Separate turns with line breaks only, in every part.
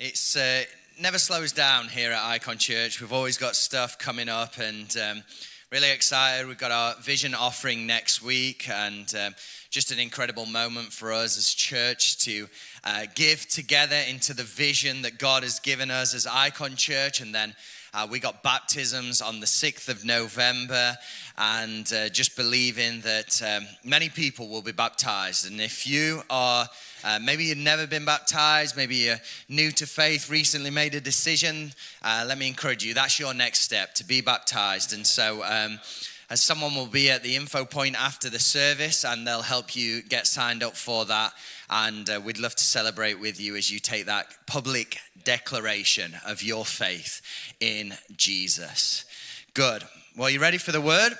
It's uh, never slows down here at Icon Church. We've always got stuff coming up, and um, really excited. We've got our vision offering next week, and um, just an incredible moment for us as church to uh, give together into the vision that God has given us as Icon Church, and then. Uh, we got baptisms on the 6th of November, and uh, just believing that um, many people will be baptized. And if you are uh, maybe you've never been baptized, maybe you're new to faith, recently made a decision. Uh, let me encourage you, that's your next step to be baptized. And so, um, as someone will be at the info point after the service and they'll help you get signed up for that. And uh, we'd love to celebrate with you as you take that public declaration of your faith in Jesus. Good. Well, you ready for the word?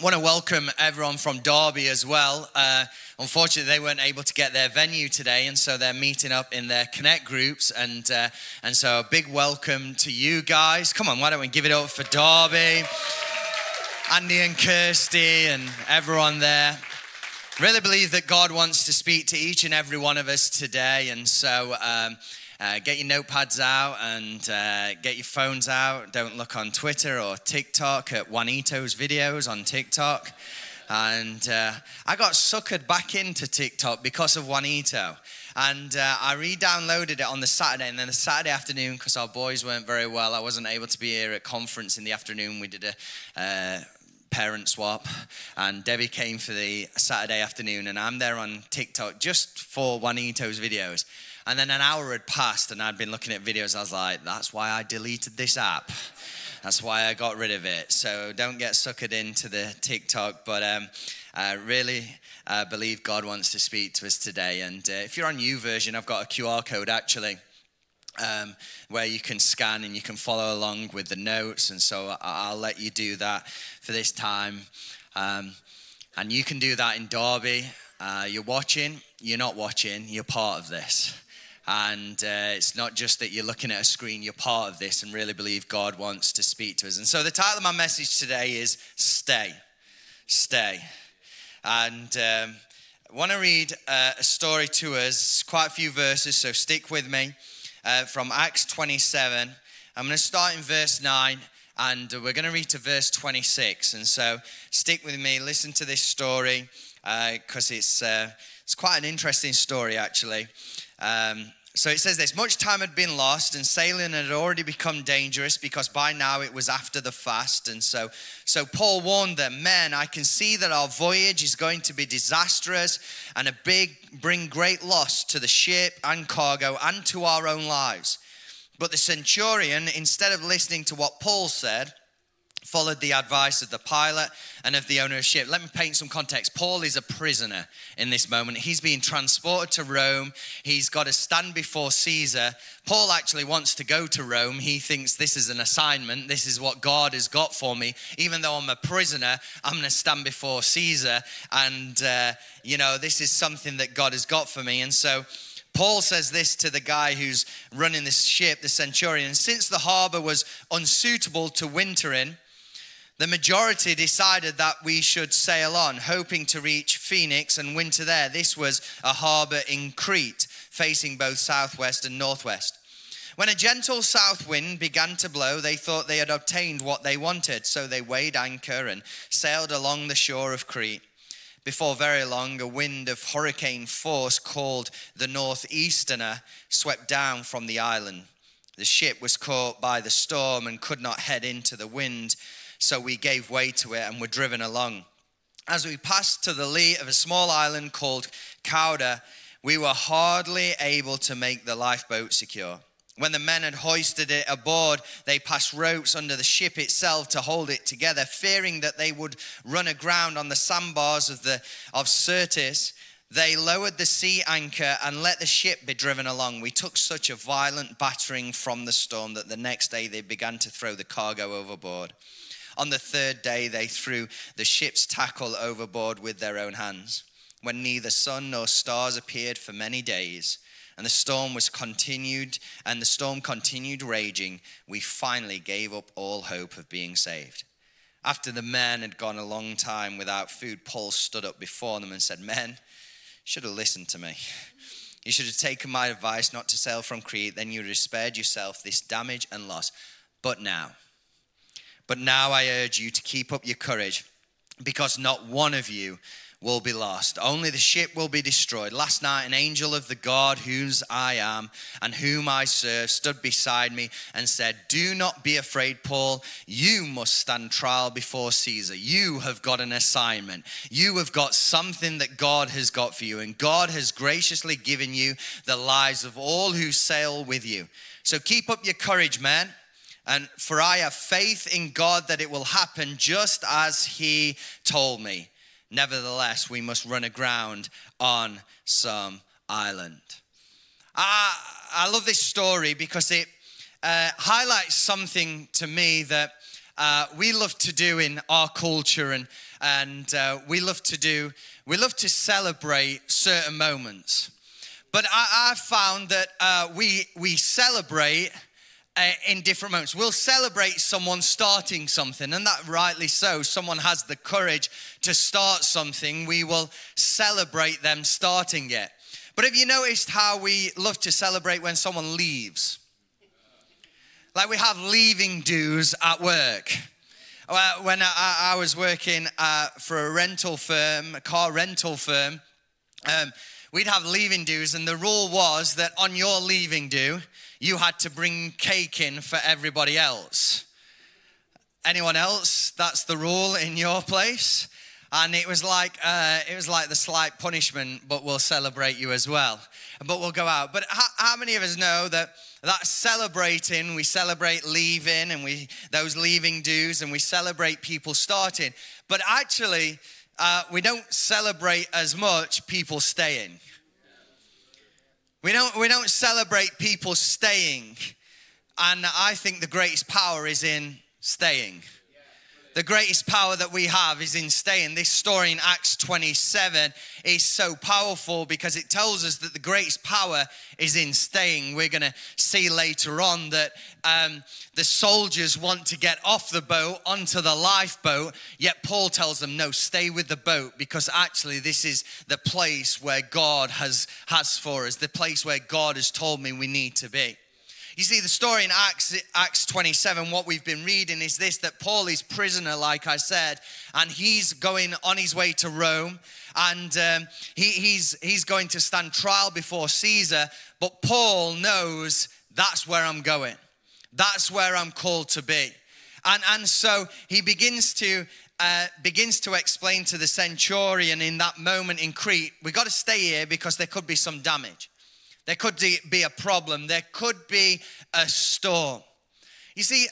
I want to welcome everyone from Derby as well. Uh, unfortunately, they weren't able to get their venue today, and so they're meeting up in their Connect groups. And uh, and so, a big welcome to you guys. Come on, why don't we give it up for Derby, Andy and Kirsty, and everyone there. Really believe that God wants to speak to each and every one of us today, and so. Um, uh, get your notepads out and uh, get your phones out. Don't look on Twitter or TikTok at Juanito's videos on TikTok. And uh, I got suckered back into TikTok because of Juanito. And uh, I re downloaded it on the Saturday. And then the Saturday afternoon, because our boys weren't very well, I wasn't able to be here at conference in the afternoon. We did a uh, parent swap, and Debbie came for the Saturday afternoon, and I'm there on TikTok just for Juanito's videos. And then an hour had passed, and I'd been looking at videos. I was like, that's why I deleted this app. That's why I got rid of it. So don't get suckered into the TikTok. But um, I really uh, believe God wants to speak to us today. And uh, if you're on YouVersion, I've got a QR code actually. Um, where you can scan and you can follow along with the notes. And so I'll let you do that for this time. Um, and you can do that in Derby. Uh, you're watching, you're not watching, you're part of this. And uh, it's not just that you're looking at a screen, you're part of this and really believe God wants to speak to us. And so the title of my message today is Stay. Stay. And um, I want to read uh, a story to us, quite a few verses, so stick with me, uh, from Acts 27. I'm going to start in verse 9 and we're going to read to verse 26. And so stick with me, listen to this story because uh, it's, uh, it's quite an interesting story, actually. Um, so it says this much time had been lost and sailing had already become dangerous because by now it was after the fast. And so so paul warned them men i can see that our voyage is going to be disastrous and a big bring great loss to the ship and cargo and to our own lives. But the centurion instead of listening to what paul said followed the advice of the pilot and of the owner of ship. Let me paint some context. Paul is a prisoner in this moment. He's being transported to Rome. He's got to stand before Caesar. Paul actually wants to go to Rome. He thinks this is an assignment. This is what God has got for me. Even though I'm a prisoner, I'm going to stand before Caesar. And, uh, you know, this is something that God has got for me. And so, Paul says this to the guy who's running this ship, the centurion. Since the harbor was unsuitable to winter in, the majority decided that we should sail on, hoping to reach Phoenix and winter there. This was a harbor in Crete, facing both southwest and northwest. When a gentle south wind began to blow, they thought they had obtained what they wanted, so they weighed anchor and sailed along the shore of Crete. Before very long, a wind of hurricane force called the Northeasterner swept down from the island. The ship was caught by the storm and could not head into the wind so we gave way to it and were driven along. As we passed to the lee of a small island called Cauda, we were hardly able to make the lifeboat secure. When the men had hoisted it aboard, they passed ropes under the ship itself to hold it together, fearing that they would run aground on the sandbars of, the, of Syrtis. They lowered the sea anchor and let the ship be driven along. We took such a violent battering from the storm that the next day they began to throw the cargo overboard. On the third day, they threw the ship's tackle overboard with their own hands. When neither sun nor stars appeared for many days, and the storm was continued, and the storm continued raging, we finally gave up all hope of being saved. After the men had gone a long time without food, Paul stood up before them and said, Men, you should have listened to me. You should have taken my advice not to sail from Crete, then you would have spared yourself this damage and loss. But now, but now I urge you to keep up your courage, because not one of you will be lost. Only the ship will be destroyed. Last night, an angel of the God whose I am and whom I serve stood beside me and said, Do not be afraid, Paul. You must stand trial before Caesar. You have got an assignment. You have got something that God has got for you, and God has graciously given you the lives of all who sail with you. So keep up your courage, man. And for I have faith in God that it will happen just as He told me. Nevertheless, we must run aground on some island. I, I love this story because it uh, highlights something to me that uh, we love to do in our culture and, and uh, we love to do, we love to celebrate certain moments. But I, I found that uh, we, we celebrate uh, in different moments. We'll celebrate someone starting something, and that rightly so. Someone has the courage to start something, we will celebrate them starting it. But have you noticed how we love to celebrate when someone leaves? Like we have leaving dues at work. When I, I was working uh, for a rental firm, a car rental firm, um, we'd have leaving dues, and the rule was that on your leaving due, you had to bring cake in for everybody else. Anyone else? That's the rule in your place. And it was like uh, it was like the slight punishment, but we'll celebrate you as well. But we'll go out. But how, how many of us know that that celebrating, we celebrate leaving and we those leaving dues, and we celebrate people starting. But actually, uh, we don't celebrate as much people staying. We don't, we don't celebrate people staying. And I think the greatest power is in staying. The greatest power that we have is in staying. This story in Acts 27 is so powerful because it tells us that the greatest power is in staying. We're going to see later on that um, the soldiers want to get off the boat onto the lifeboat, yet Paul tells them, No, stay with the boat because actually this is the place where God has, has for us, the place where God has told me we need to be. You see, the story in Acts, Acts 27, what we've been reading is this that Paul is prisoner, like I said, and he's going on his way to Rome, and um, he, he's, he's going to stand trial before Caesar. But Paul knows that's where I'm going, that's where I'm called to be. And, and so he begins to uh, begins to explain to the centurion in that moment in Crete, we got to stay here because there could be some damage. There could be a problem. There could be a storm. You see,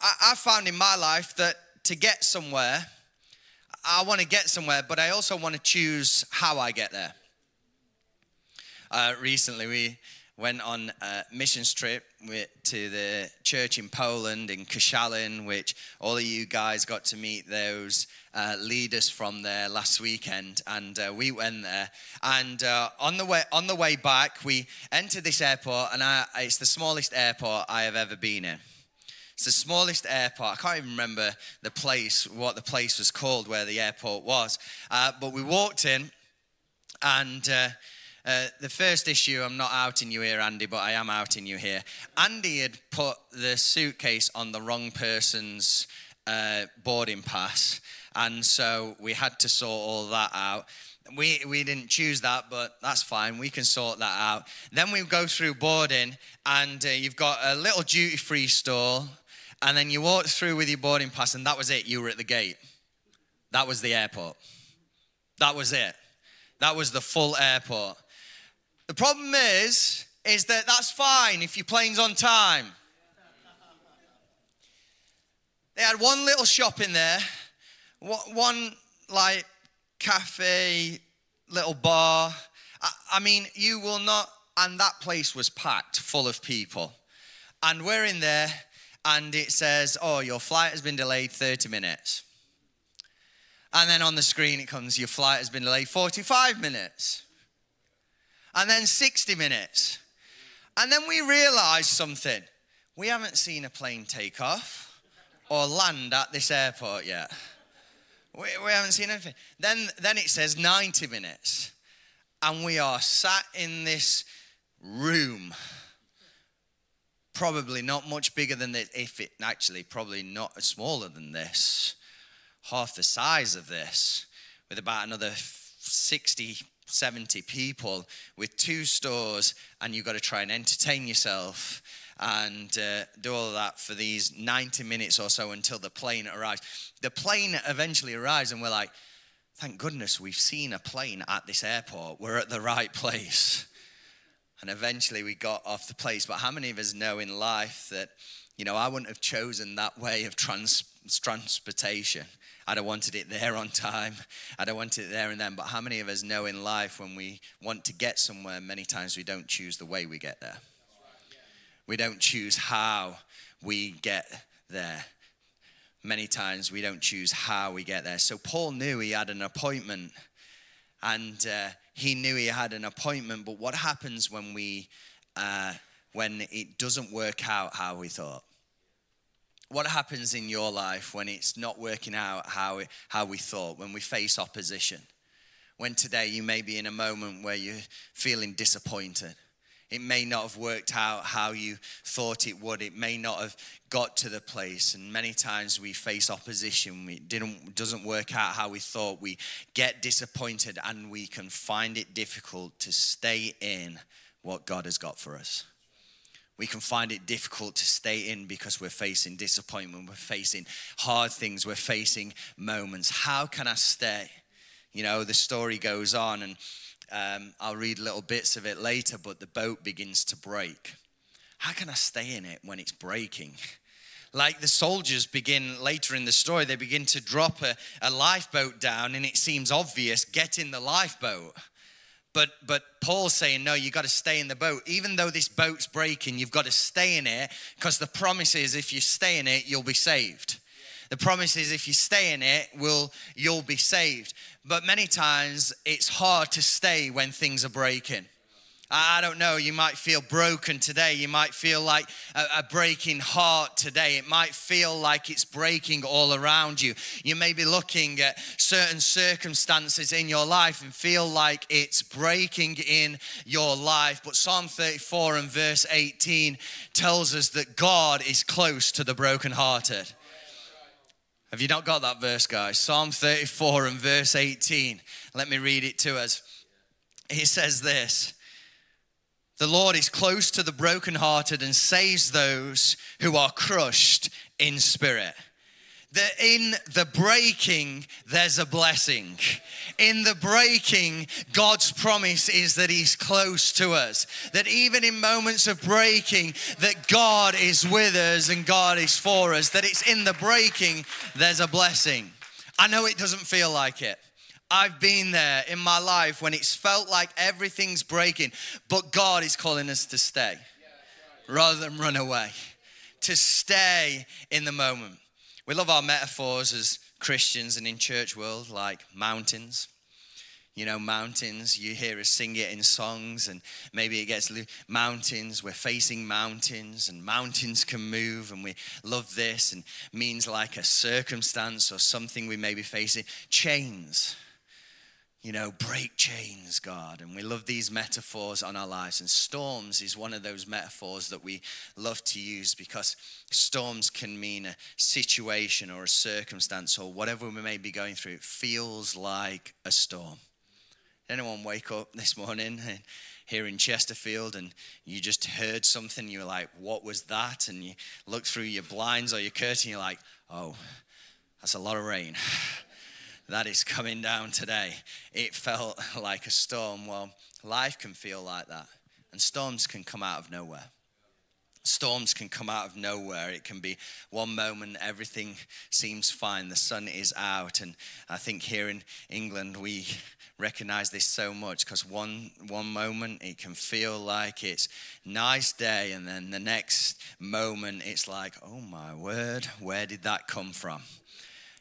I found in my life that to get somewhere, I want to get somewhere, but I also want to choose how I get there. Uh, recently, we went on a missions trip with, to the church in Poland, in Koszalin, which all of you guys got to meet those uh, leaders from there last weekend. And uh, we went there. And uh, on, the way, on the way back, we entered this airport, and I, it's the smallest airport I have ever been in. It's the smallest airport. I can't even remember the place, what the place was called where the airport was. Uh, but we walked in, and uh, the first issue, I'm not outing you here, Andy, but I am outing you here. Andy had put the suitcase on the wrong person's uh, boarding pass, and so we had to sort all that out. We, we didn't choose that, but that's fine. We can sort that out. Then we go through boarding, and uh, you've got a little duty free store, and then you walk through with your boarding pass, and that was it. You were at the gate. That was the airport. That was it. That was the full airport. The problem is, is that that's fine if your plane's on time. They had one little shop in there, one like cafe, little bar. I mean, you will not, and that place was packed full of people. And we're in there, and it says, Oh, your flight has been delayed 30 minutes. And then on the screen it comes, Your flight has been delayed 45 minutes and then 60 minutes. And then we realized something. We haven't seen a plane take off or land at this airport yet. We, we haven't seen anything. Then, then it says 90 minutes. And we are sat in this room, probably not much bigger than this, if it actually, probably not smaller than this, half the size of this, with about another 60, 70 people with two stores, and you've got to try and entertain yourself and uh, do all that for these 90 minutes or so until the plane arrives. The plane eventually arrives, and we're like, thank goodness we've seen a plane at this airport. We're at the right place. And eventually we got off the place. But how many of us know in life that, you know, I wouldn't have chosen that way of trans- transportation? I'd have wanted it there on time. I'd have wanted it there and then. But how many of us know in life when we want to get somewhere, many times we don't choose the way we get there? We don't choose how we get there. Many times we don't choose how we get there. So Paul knew he had an appointment and uh, he knew he had an appointment. But what happens when we, uh, when it doesn't work out how we thought? What happens in your life when it's not working out how, how we thought, when we face opposition? When today you may be in a moment where you're feeling disappointed it may not have worked out how you thought it would. It may not have got to the place. And many times we face opposition. It didn't, doesn't work out how we thought. We get disappointed and we can find it difficult to stay in what God has got for us. We can find it difficult to stay in because we're facing disappointment, we're facing hard things, we're facing moments. How can I stay? You know, the story goes on, and um, I'll read little bits of it later, but the boat begins to break. How can I stay in it when it's breaking? Like the soldiers begin later in the story, they begin to drop a, a lifeboat down, and it seems obvious get in the lifeboat. But, but Paul's saying, no, you got to stay in the boat. Even though this boat's breaking, you've got to stay in it because the promise is if you stay in it, you'll be saved. The promise is if you stay in it, will you'll be saved. But many times it's hard to stay when things are breaking. I don't know, you might feel broken today. You might feel like a, breaking heart today. It might feel like it's breaking all around you. You may be looking at certain circumstances in your life and feel like it's breaking in your life. But Psalm 34 and verse 18 tells us that God is close to the brokenhearted. Have you not got that verse, guys? Psalm 34 and verse 18. Let me read it to us. He says this The Lord is close to the brokenhearted and saves those who are crushed in spirit that in the breaking, there's a blessing. In the breaking, God's promise is that He's close to us. That even in moments of breaking, that God is with us and God is for us. That it's in the breaking, there's a blessing. I know it doesn't feel like it. I've been there in my life when it's felt like everything's breaking, but God is calling us to stay rather than run away, to stay in the moment. We love our metaphors as Christians and in church world, like mountains. You know, mountains, you hear us sing it in songs, and maybe it gets mountains. We're facing mountains, and mountains can move, and we love this, and means like a circumstance or something we may be facing. Chains you know, break chains, God. And we love these metaphors on our lives. And storms is one of those metaphors that we love to use because storms can mean a situation or a circumstance or whatever we may be going through. It feels like a storm. Anyone wake up this morning here in Chesterfield and you just heard something, you're like, what was that? And you look through your blinds or your curtain, you're like, oh, that's a lot of rain that is coming down today. It felt like a storm. Well, life can feel like that, and storms can come out of nowhere. Storms can come out of nowhere. It can be one moment everything seems fine, the sun is out, and I think here in England we recognize this so much because one one moment it can feel like it's nice day, and then the next moment it's like, oh my word, where did that come from?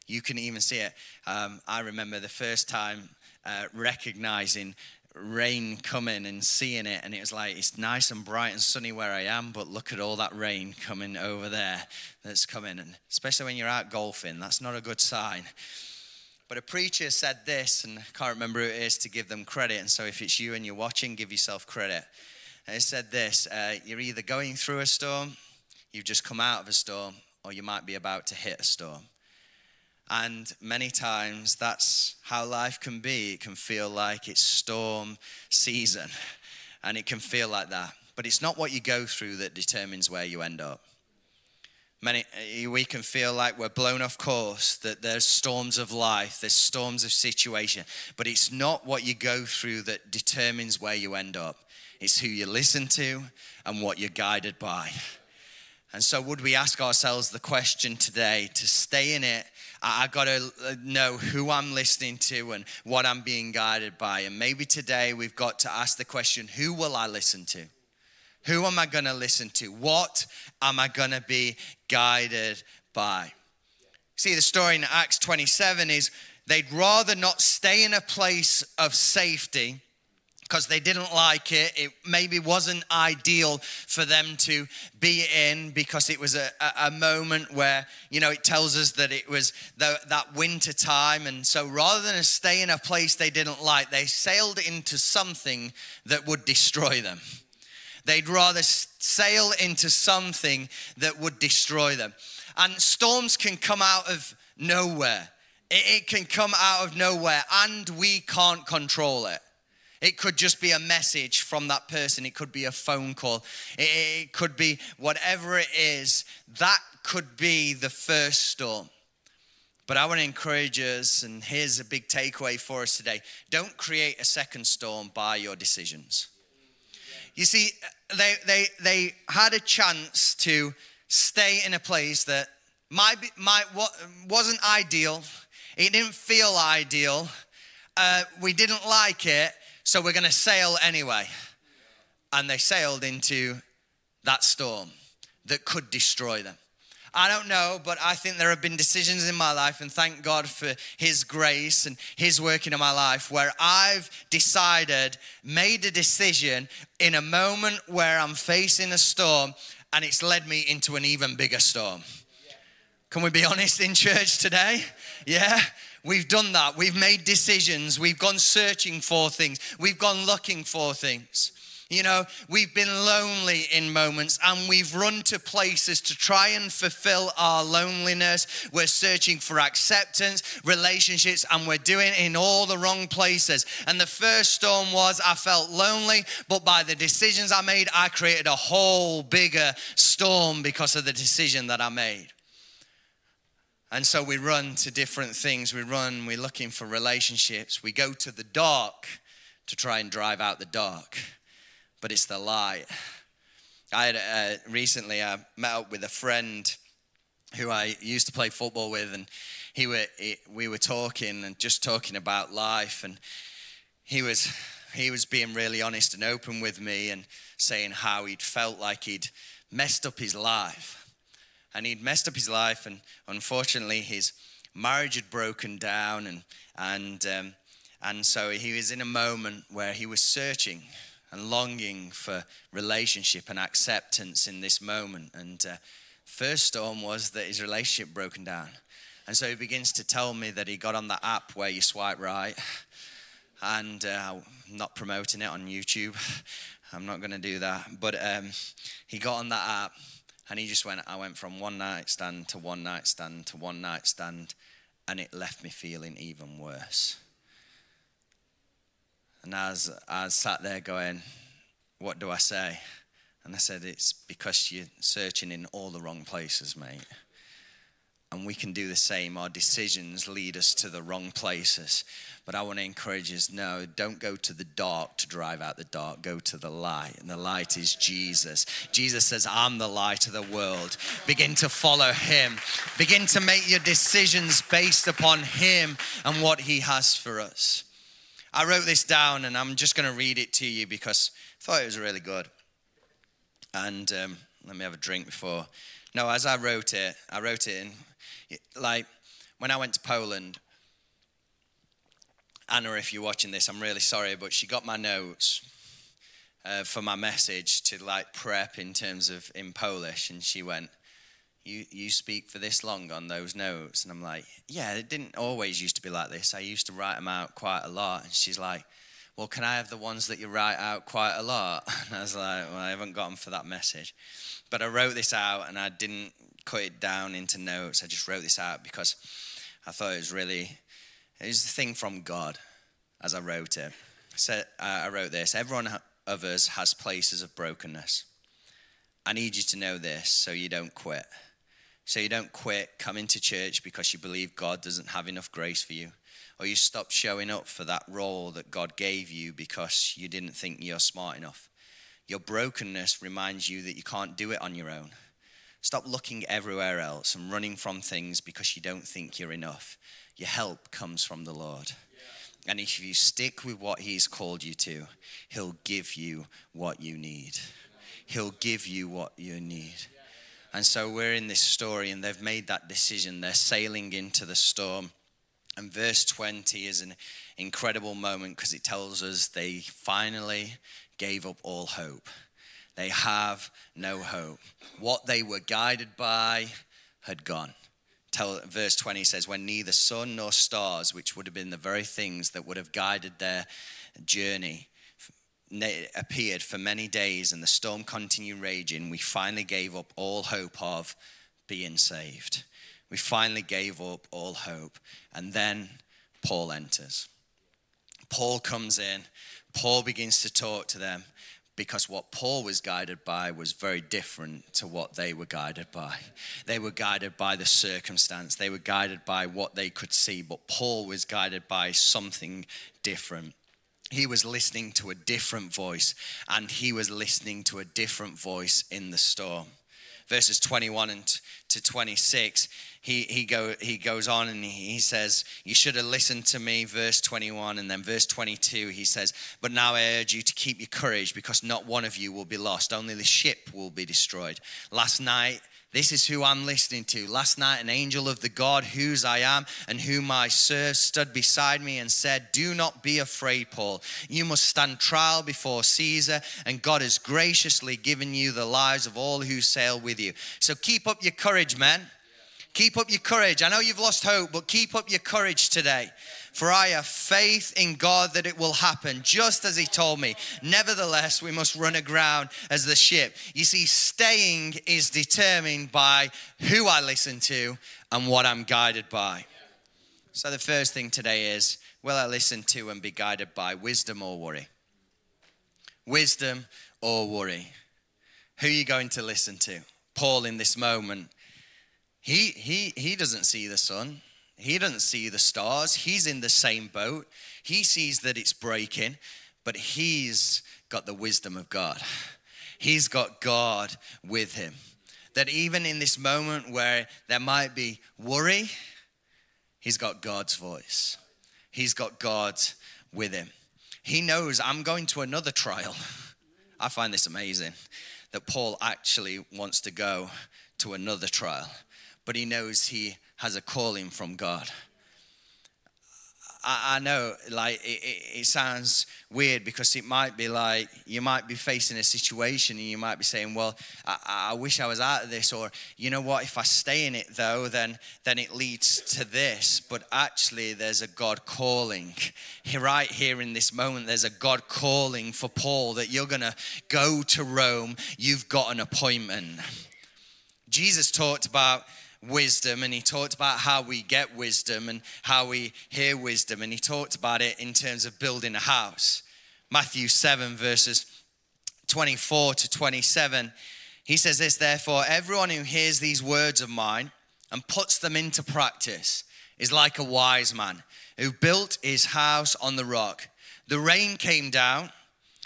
You can even see it. Um, I remember the first time uh, recognizing rain coming and seeing it, and it was like it's nice and bright and sunny where I am, but look at all that rain coming over there that's coming, and especially when you're out golfing, that's not a good sign. But a preacher said this, and I can't remember who it is to give them credit. And so if it's you and you're watching, give yourself credit. And it said this uh, You're either going through a storm, you've just come out of a storm, or you might be about to hit a storm. And many times that's how life can be. It can feel like it's storm season, and it can feel like that. But it's not what you go through that determines where you end up. Many, eh, we can feel like we're blown off course, that there's storms of life, there's storms of situation, but it's not what you go through that determines where you end up. It's who you listen to and what you're guided by. And so, would we ask ourselves the question today to stay in it? I got to uh, know who I'm listening to and what I'm being guided by. And maybe today we've got to ask the question who will I listen to? Who am I going to listen to? What am I going to be guided by? See, the story in Acts 27 is they'd rather not stay in a place of safety because they didn't like it. It maybe wasn't ideal for them to be in because it was a, a, moment where, you know, it tells us that it was the, that winter time. And so rather than stay in a place they didn't like, they sailed into something that would destroy them. They'd rather sail into something that would destroy them. And storms can come out of nowhere. It, can come out of nowhere, and we can't control it. It could just be a message from that person. It could be a phone call. It, could be whatever it is. That could be the first storm. But I want to encourage us, and here's a big takeaway for us today don't create a second storm by your decisions. You see, they, they, they had a chance to stay in a place that might be, might, wasn't ideal. It didn't feel ideal. Uh, we didn't like it, so we're going to sail anyway. And they sailed into that storm that could destroy them. I don't know, but I think there have been decisions in my life, and thank God for His grace and His working in my life, where I've decided, made a decision in a moment where I'm facing a storm, and it's led me into an even bigger storm. Can we be honest in church today? Yeah? We've done that. We've made decisions. We've gone searching for things. We've gone looking for things. You know, we've been lonely in moments and we've run to places to try and fulfill our loneliness. We're searching for acceptance, relationships, and we're doing it in all the wrong places. And the first storm was I felt lonely, but by the decisions I made, I created a whole bigger storm because of the decision that I made. And so we run to different things. We run, we're looking for relationships. We go to the dark to try and drive out the dark but it's the light. I had uh, recently I met up with a friend who I used to play football with, and he were he, we were talking and just talking about life, and he was he was being really honest and open with me and saying how he'd felt like he'd messed up his life, and he'd messed up his life, and unfortunately his marriage had broken down, and and um, and so he was in a moment where he was searching and longing for relationship and acceptance in this moment. And uh, first storm was that his relationship broken down. And so he begins to tell me that he got on the app where you swipe right. And uh, I'm not promoting it on YouTube. I'm not going to do that. But um, he got on that app and he just went, I went from one night stand to one night stand to one night stand. And it left me feeling even worse. And as I sat there going, What do I say? And I said, It's because you're searching in all the wrong places, mate. And we can do the same. Our decisions lead us to the wrong places. But I want to encourage us no, don't go to the dark to drive out the dark. Go to the light. And the light is Jesus. Jesus says, I'm the light of the world. Begin to follow him. Begin to make your decisions based upon him and what he has for us. I wrote this down and I'm just going to read it to you because I thought it was really good. And um, let me have a drink before. No, as I wrote it, I wrote it in, like, when I went to Poland, Anna, if you're watching this, I'm really sorry, but she got my notes uh, for my message to like prep in terms of in Polish, and she went, you, you speak for this long on those notes? And I'm like, Yeah, it didn't always used to be like this. I used to write them out quite a lot. And she's like, Well, can I have the ones that you write out quite a lot? And I was like, Well, I haven't got them for that message. But I wrote this out and I didn't cut it down into notes. I just wrote this out because I thought it was really, it was the thing from God as I wrote it. So uh, I wrote this Everyone of us has places of brokenness. I need you to know this so you don't quit. So you don't quit coming to church because you believe God doesn't have enough grace for you. Or you stop showing up for that role that God gave you because you didn't think you're smart enough. Your brokenness reminds you that you can't do it on your own. Stop looking everywhere else and running from things because you don't think you're enough. Your help comes from the Lord. And if you stick with what He's called you to, He'll give you what you need. He'll give you what you need. And so we're in this story, and they've made that decision. They're sailing into the storm. And verse 20 is an incredible moment because it tells us they finally gave up all hope. They have no hope. What they were guided by had gone. Tell, verse 20 says, When neither sun nor stars, which would have been the very things that would have guided their journey, appeared for many days and the storm continued raging, we finally gave up all hope of being saved. We finally gave up all hope. And then Paul enters. Paul comes in. Paul begins to talk to them because what Paul was guided by was very different to what they were guided by. They were guided by the circumstance, they were guided by what they could see, but Paul was guided by something different he was listening to a different voice and he was listening to a different voice in the storm verses 21 and to 26 he, he, go, he goes on and he says you should have listened to me verse 21 and then verse 22 he says but now i urge you to keep your courage because not one of you will be lost only the ship will be destroyed last night this is who I'm listening to. Last night, an angel of the God whose I am and whom I serve stood beside me and said, Do not be afraid, Paul. You must stand trial before Caesar, and God has graciously given you the lives of all who sail with you. So keep up your courage, men. Keep up your courage. I know you've lost hope, but keep up your courage today. For I have faith in God that it will happen, just as He told me. Nevertheless, we must run aground as the ship. You see, staying is determined by who I listen to and what I'm guided by. So, the first thing today is will I listen to and be guided by wisdom or worry? Wisdom or worry? Who are you going to listen to? Paul, in this moment, he, he, he doesn't see the sun. He doesn't see the stars. He's in the same boat. He sees that it's breaking, but he's got the wisdom of God. He's got God with him. That even in this moment where there might be worry, he's got God's voice. He's got God with him. He knows I'm going to another trial. I find this amazing that Paul actually wants to go to another trial, but he knows he has a calling from God. I, I know, like, it, it, it sounds weird because it might be like you might be facing a situation and you might be saying, Well, I, I wish I was out of this, or you know what, if I stay in it though, then, then it leads to this. But actually, there's a God calling. Right here in this moment, there's a God calling for Paul that you're to go to Rome, you've got an appointment. Jesus talked about wisdom and he talked about how we get wisdom and how we hear wisdom and he talked about it in terms of building a house. Matthew 7 verses 24 to 27 he says this therefore everyone who hears these words of mine and puts them into practice is like a wise man who built his house on the rock. The rain came down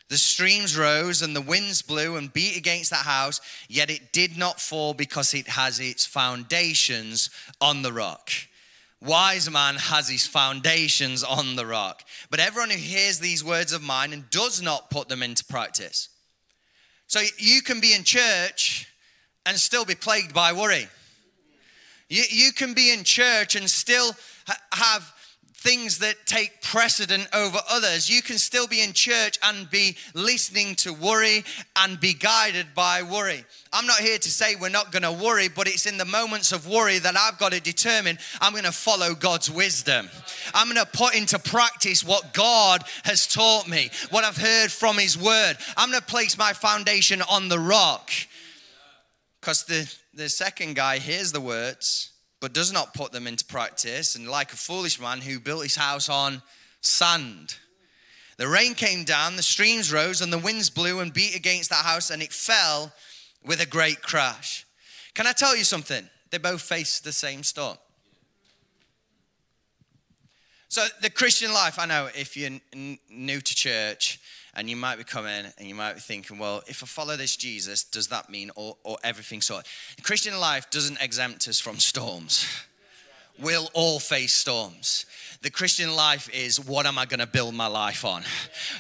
the streams rose and the winds blew and beat against that house, yet it did not fall because it has its foundations on the rock. Wise man has his foundations on the rock. But everyone who hears these words of mine and does not put them into practice. So you can be in church and still be plagued by worry. You, you can be in church and still ha- have things that take precedent over others. You can still be in church and be listening to worry and be guided by worry. I'm not here to say we're not going to worry, but it's in the moments of worry that I've got to determine I'm going to follow God's wisdom. I'm going to put into practice what God has taught me, what I've heard from His Word. I'm going to place my foundation on the rock. Because the, the second guy hears the words but does not put them into practice, and like a foolish man who built his house on sand. The rain came down, the streams rose, and the winds blew and beat against that house, and it fell with a great crash. Can I tell you something? They both faced the same storm. So, the Christian life, I know if you're n- new to church and you might be coming and you might be thinking, well, if I follow this Jesus, does that mean or, or everything? The Christian life doesn't exempt us from storms. We'll all face storms. The Christian life is what am I going to build my life on?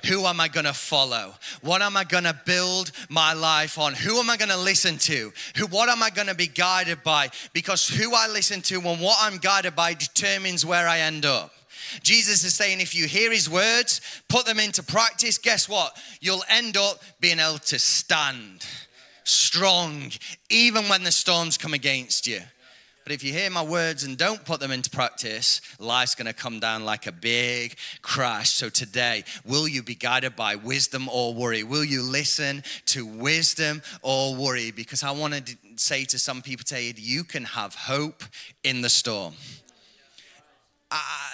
Who am I going to follow? What am I going to build my life on? Who am I going to listen to? Who what am I going to be guided by? Because who I listen to and what I'm guided by determines where I end up. Jesus is saying if you hear his words, put them into practice, guess what? You'll end up being able to stand strong, even when the storms come against you. But if you hear my words and don't put them into practice, life's going to come down like a big crash. So today, will you be guided by wisdom or worry? Will you listen to wisdom or worry? Because I want to say to some people today, you can have hope in the storm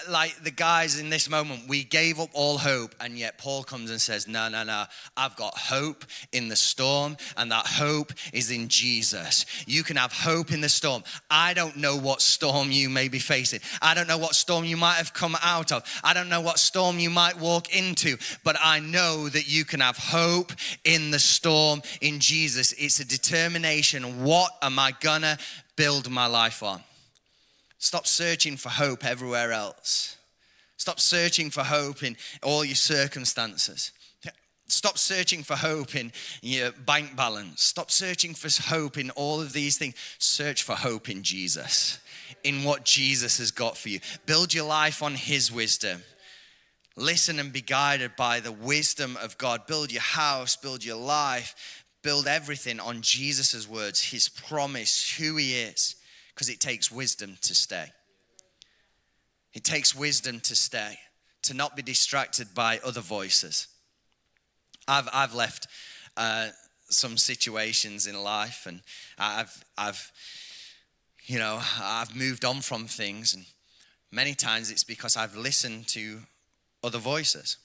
like the guys in this moment, we gave up all hope, and yet Paul comes and says, No, no, no, I've got hope in the storm, and that hope is in Jesus. You can have hope in the storm. I don't know what storm you may be facing. I don't know what storm you might have come out of. I don't know what storm you might walk into, but I know that you can have hope in the storm in Jesus. It's a determination. What am I gonna build my life on? Stop searching for hope everywhere else. Stop searching for hope in all your circumstances. Stop searching for hope in your bank balance. Stop searching for hope in all of these things. Search for hope in Jesus, in what Jesus has got for you. Build your life on His wisdom. Listen and be guided by the wisdom of God. Build your house, build your life, build everything on Jesus' words, His promise, who He is because it takes wisdom to stay. It takes wisdom to stay, to not be distracted by other voices. I've, I've left uh, some situations in life and I've, I've, you know, I've moved on from things and many times it's because I've listened to other voices.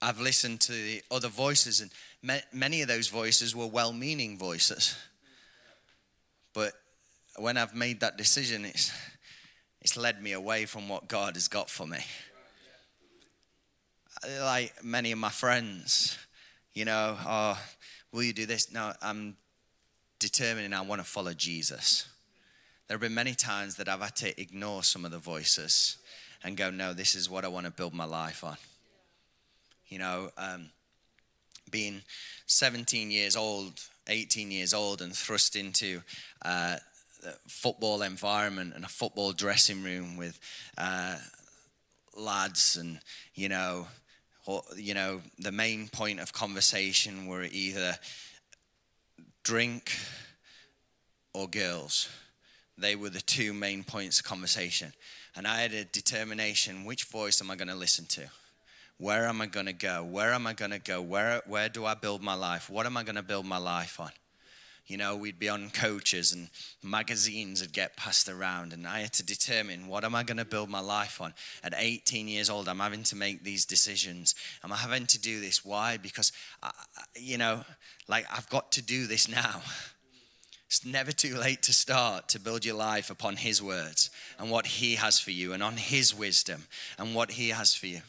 I've listened to the other voices and many of those voices were well-meaning voices. But when I've made that decision, it's, it's led me away from what God has got for me. Like many of my friends, you know, oh, will you do this? No, I'm determining I want to follow Jesus. There have been many times that I've had to ignore some of the voices and go, no, this is what I want to build my life on. You know, um, being 17 years old, 18 years old, and thrust into uh, football environment and a football dressing room with uh, lads and you know you know the main point of conversation were either drink or girls. They were the two main points of conversation. And i had a determination which voice am i going to listen to? Where am i going to go? Where am i going to go? Where, where do i build my life? What am i going to build my life on you know, we'd be on coaches and magazines would get passed around, and I had to determine what am I going to build my life on. At 18 years old, I'm having to make these decisions. Am I'm having to do this. Why? Because, I, you know, like I've got to do this now. It's never too late to start to build your life upon His words and what He has for you, and on His wisdom and what He has for you.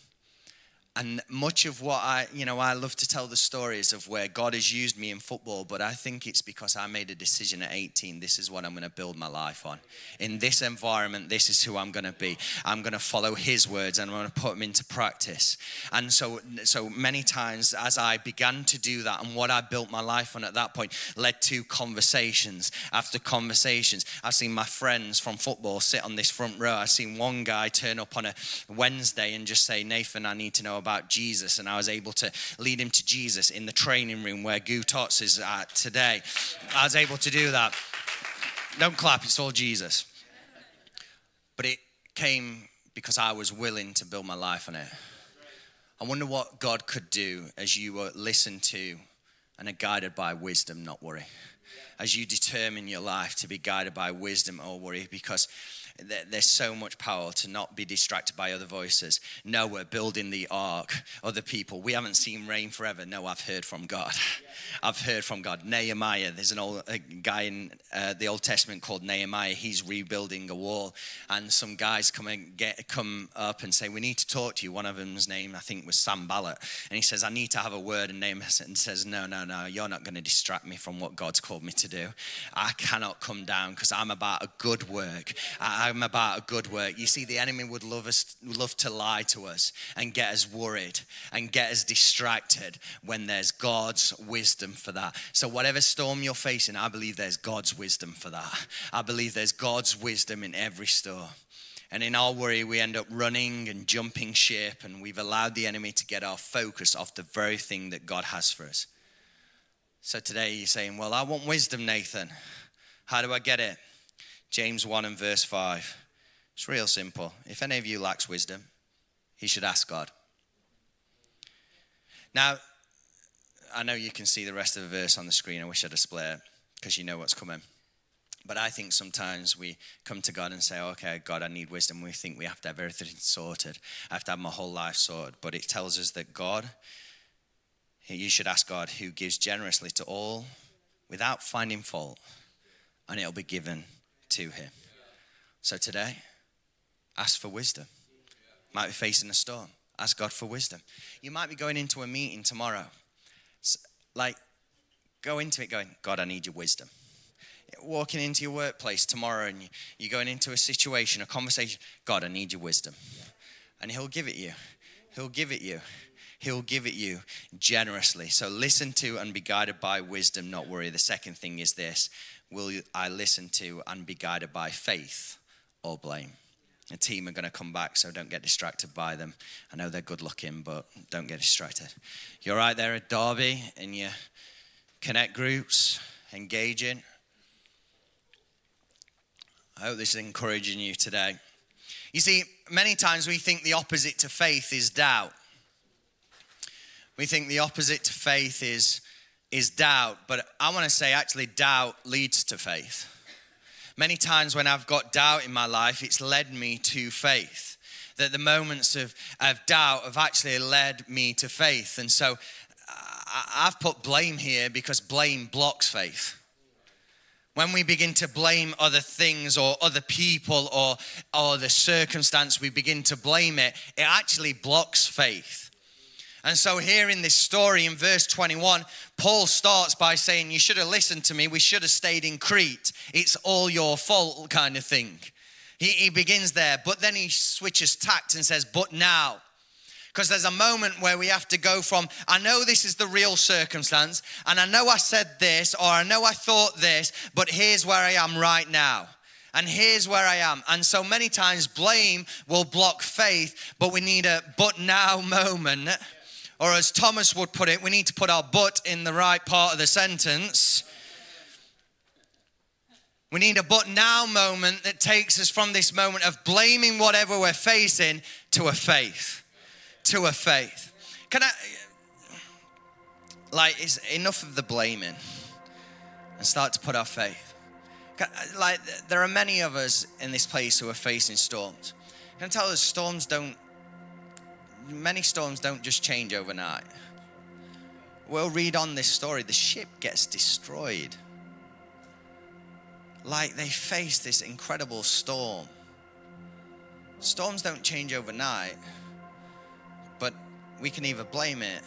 And much of what I, you know, I love to tell the stories of where God has used me in football, but I think it's because I made a decision at 18. This is what I'm going to build my life on. In this environment, this is who I'm going to be. I'm going to follow His words and I'm going to put them into practice. And so, so many times as I began to do that, and what I built my life on at that point led to conversations after conversations. I've seen my friends from football sit on this front row. I've seen one guy turn up on a Wednesday and just say, Nathan, I need to know about Jesus, and I was able to lead him to Jesus in the training room where Gu Tots is at today. I was able to do that. Don't clap, it's all Jesus. But it came because I was willing to build my life on it. I wonder what God could do as you listen to and are guided by wisdom, not worry. As you determine your life to be guided by wisdom or worry, because there's so much power to not be distracted by other voices. No, we're building the ark. Other people, we haven't seen rain forever. No, I've heard from God. I've heard from God. Nehemiah, there's an old guy in uh, the Old Testament called Nehemiah. He's rebuilding a wall, and some guys come and get come up and say, "We need to talk to you." One of them's name, I think, was Sanballat, and he says, "I need to have a word." And Nehemiah says, "No, no, no. You're not going to distract me from what God's called me to do. I cannot come down because I'm about a good work. I, I'm about a good work. You see, the enemy would love us, love to lie to us and get us worried and get us distracted when there's God's wisdom for that. So, whatever storm you're facing, I believe there's God's wisdom for that. I believe there's God's wisdom in every storm. And in our worry, we end up running and jumping ship, and we've allowed the enemy to get our focus off the very thing that God has for us. So today you're saying, Well, I want wisdom, Nathan. How do I get it? James 1 and verse 5. It's real simple. If any of you lacks wisdom, he should ask God. Now, I know you can see the rest of the verse on the screen. I wish I'd split it because you know what's coming. But I think sometimes we come to God and say, okay, God, I need wisdom. We think we have to have everything sorted. I have to have my whole life sorted. But it tells us that God, you should ask God who gives generously to all without finding fault, and it'll be given to him. So today, ask for wisdom. Might be facing a storm. Ask God for wisdom. You might be going into a meeting tomorrow. Like, go into it going, God, I need your wisdom. Walking into your workplace tomorrow and you're going into a situation, a conversation, God, I need your wisdom. And He'll give it you. He'll give it you. He'll give it you generously. So listen to and be guided by wisdom, not worry. The second thing is this Will I listen to and be guided by faith or blame? The team are going to come back, so don't get distracted by them. I know they're good looking, but don't get distracted. You're right there at Derby in your connect groups, engaging. I hope this is encouraging you today. You see, many times we think the opposite to faith is doubt. We think the opposite to faith is is doubt, but I want to say actually, doubt leads to faith. Many times when I've got doubt in my life, it's led me to faith. That the moments of, of doubt have actually led me to faith. And so I've put blame here because blame blocks faith. When we begin to blame other things or other people or, or the circumstance, we begin to blame it, it actually blocks faith. And so, here in this story in verse 21, Paul starts by saying, You should have listened to me. We should have stayed in Crete. It's all your fault, kind of thing. He, he begins there, but then he switches tact and says, But now. Because there's a moment where we have to go from, I know this is the real circumstance, and I know I said this, or I know I thought this, but here's where I am right now and here's where I am. And so many times, blame will block faith, but we need a but now moment or as Thomas would put it, we need to put our but in the right part of the sentence. We need a but now moment that takes us from this moment of blaming whatever we're facing to a faith. To a faith. Can I, like, is enough of the blaming and start to put our faith? Like, there are many of us in this place who are facing storms. Can I tell us, storms don't many storms don't just change overnight. We'll read on this story. The ship gets destroyed. Like they face this incredible storm. Storms don't change overnight, but we can either blame it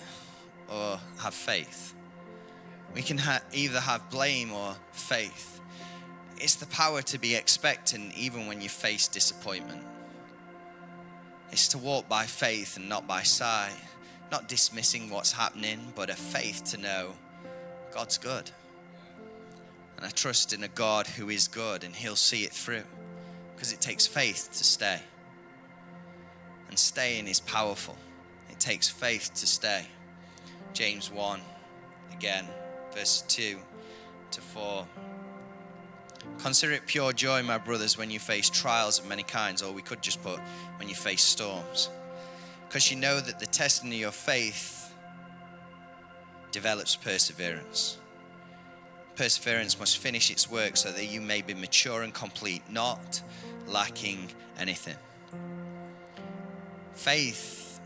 or have faith. We can ha- either have blame or faith. It's the power to be expectant even when you face disappointment. It's to walk by faith and not by sight, not dismissing what's happening, but a faith to know God's good. And I trust in a God who is good and He'll see it through because it takes faith to stay. And staying is powerful, it takes faith to stay. James 1, again, verse 2 to 4. Consider it pure joy, my brothers, when you face trials of many kinds, or we could just put when you face storms. Because you know that the testing of your faith develops perseverance. Perseverance must finish its work so that you may be mature and complete, not lacking anything. Faith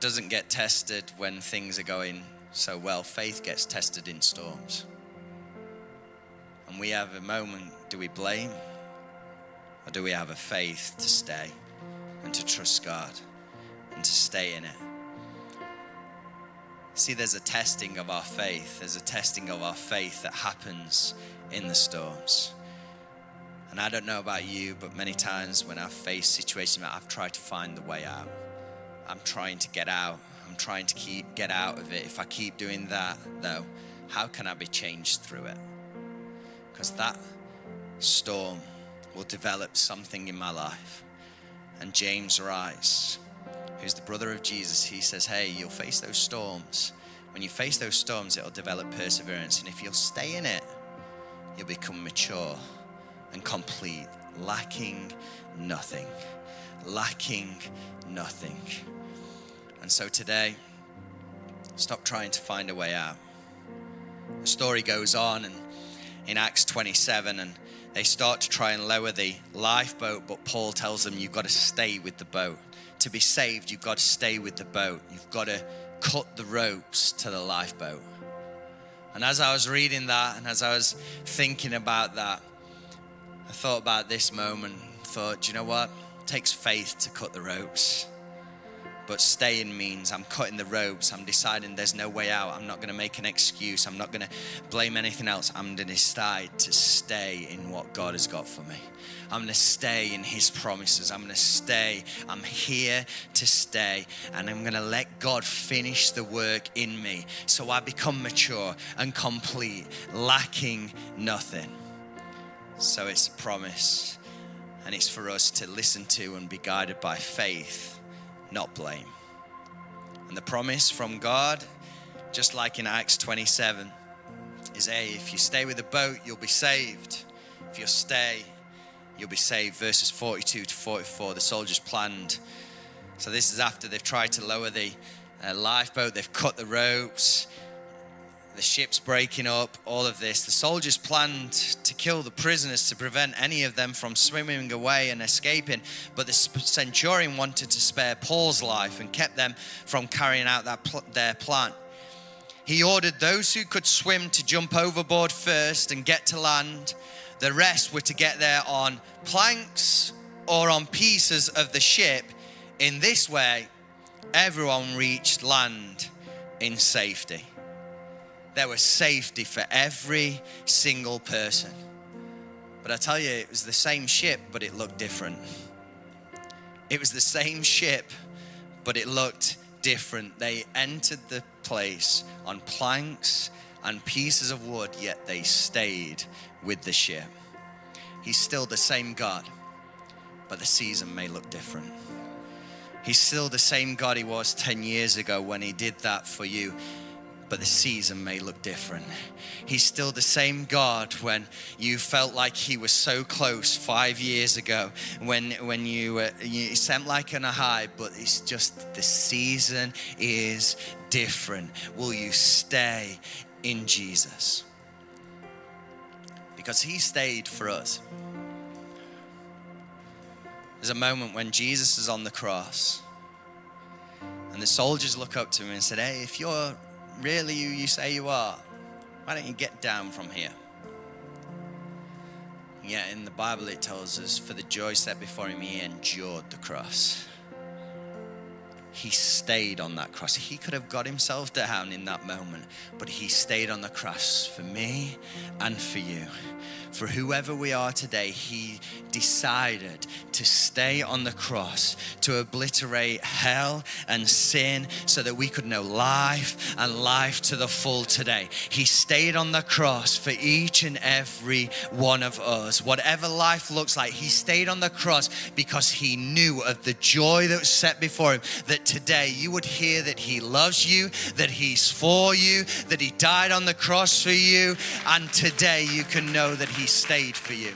doesn't get tested when things are going so well, faith gets tested in storms. And we have a moment do we blame or do we have a faith to stay and to trust God and to stay in it? See, there's a testing of our faith. There's a testing of our faith that happens in the storms. And I don't know about you, but many times when I've faced situations, I've tried to find the way out. I'm trying to get out. I'm trying to keep get out of it. If I keep doing that, though, how can I be changed through it? Because that storm will develop something in my life. And James writes, who's the brother of Jesus, he says, Hey, you'll face those storms. When you face those storms, it'll develop perseverance. And if you'll stay in it, you'll become mature and complete, lacking nothing. Lacking nothing. And so today, stop trying to find a way out. The story goes on and in Acts 27, and they start to try and lower the lifeboat, but Paul tells them, You've got to stay with the boat. To be saved, you've got to stay with the boat. You've got to cut the ropes to the lifeboat. And as I was reading that and as I was thinking about that, I thought about this moment. Thought, you know what? It takes faith to cut the ropes. But staying means I'm cutting the ropes. I'm deciding there's no way out. I'm not going to make an excuse. I'm not going to blame anything else. I'm going to decide to stay in what God has got for me. I'm going to stay in His promises. I'm going to stay. I'm here to stay. And I'm going to let God finish the work in me so I become mature and complete, lacking nothing. So it's a promise. And it's for us to listen to and be guided by faith not blame. And the promise from God, just like in Acts 27, is hey, if you stay with the boat, you'll be saved. If you stay, you'll be saved. Verses 42 to 44, the soldiers planned. So this is after they've tried to lower the uh, lifeboat, they've cut the ropes, the ship's breaking up, all of this. The soldiers planned to kill the prisoners to prevent any of them from swimming away and escaping. But the centurion wanted to spare Paul's life and kept them from carrying out that pl- their plan. He ordered those who could swim to jump overboard first and get to land. The rest were to get there on planks or on pieces of the ship. In this way, everyone reached land in safety there was safety for every single person. But I tell you, it was the same ship, but it looked different. It was the same ship, but it looked different. They entered the place on planks and pieces of wood, yet they stayed with the ship. He's still the same God, but the season may look different. He's still the same God he was 10 years ago when he did that for you but the season may look different. He's still the same God when you felt like He was so close five years ago, when, when you, uh, you sent like on a high, but it's just the season is different. Will you stay in Jesus? Because He stayed for us. There's a moment when Jesus is on the cross. And the soldiers look up to him and said, Hey, if you're really who you say you are, why don't you get down from here? Yeah, in the Bible it tells us, for the joy set before him, he endured the cross. He stayed on that cross. He could have got himself down in that moment, but he stayed on the cross for me and for you. For whoever we are today, he decided to stay on the cross to obliterate hell and sin so that we could know life and life to the full today. He stayed on the cross for each and every one of us. Whatever life looks like, he stayed on the cross because he knew of the joy that was set before him today you would hear that he loves you, that he's for you, that he died on the cross for you, and today you can know that he stayed for you.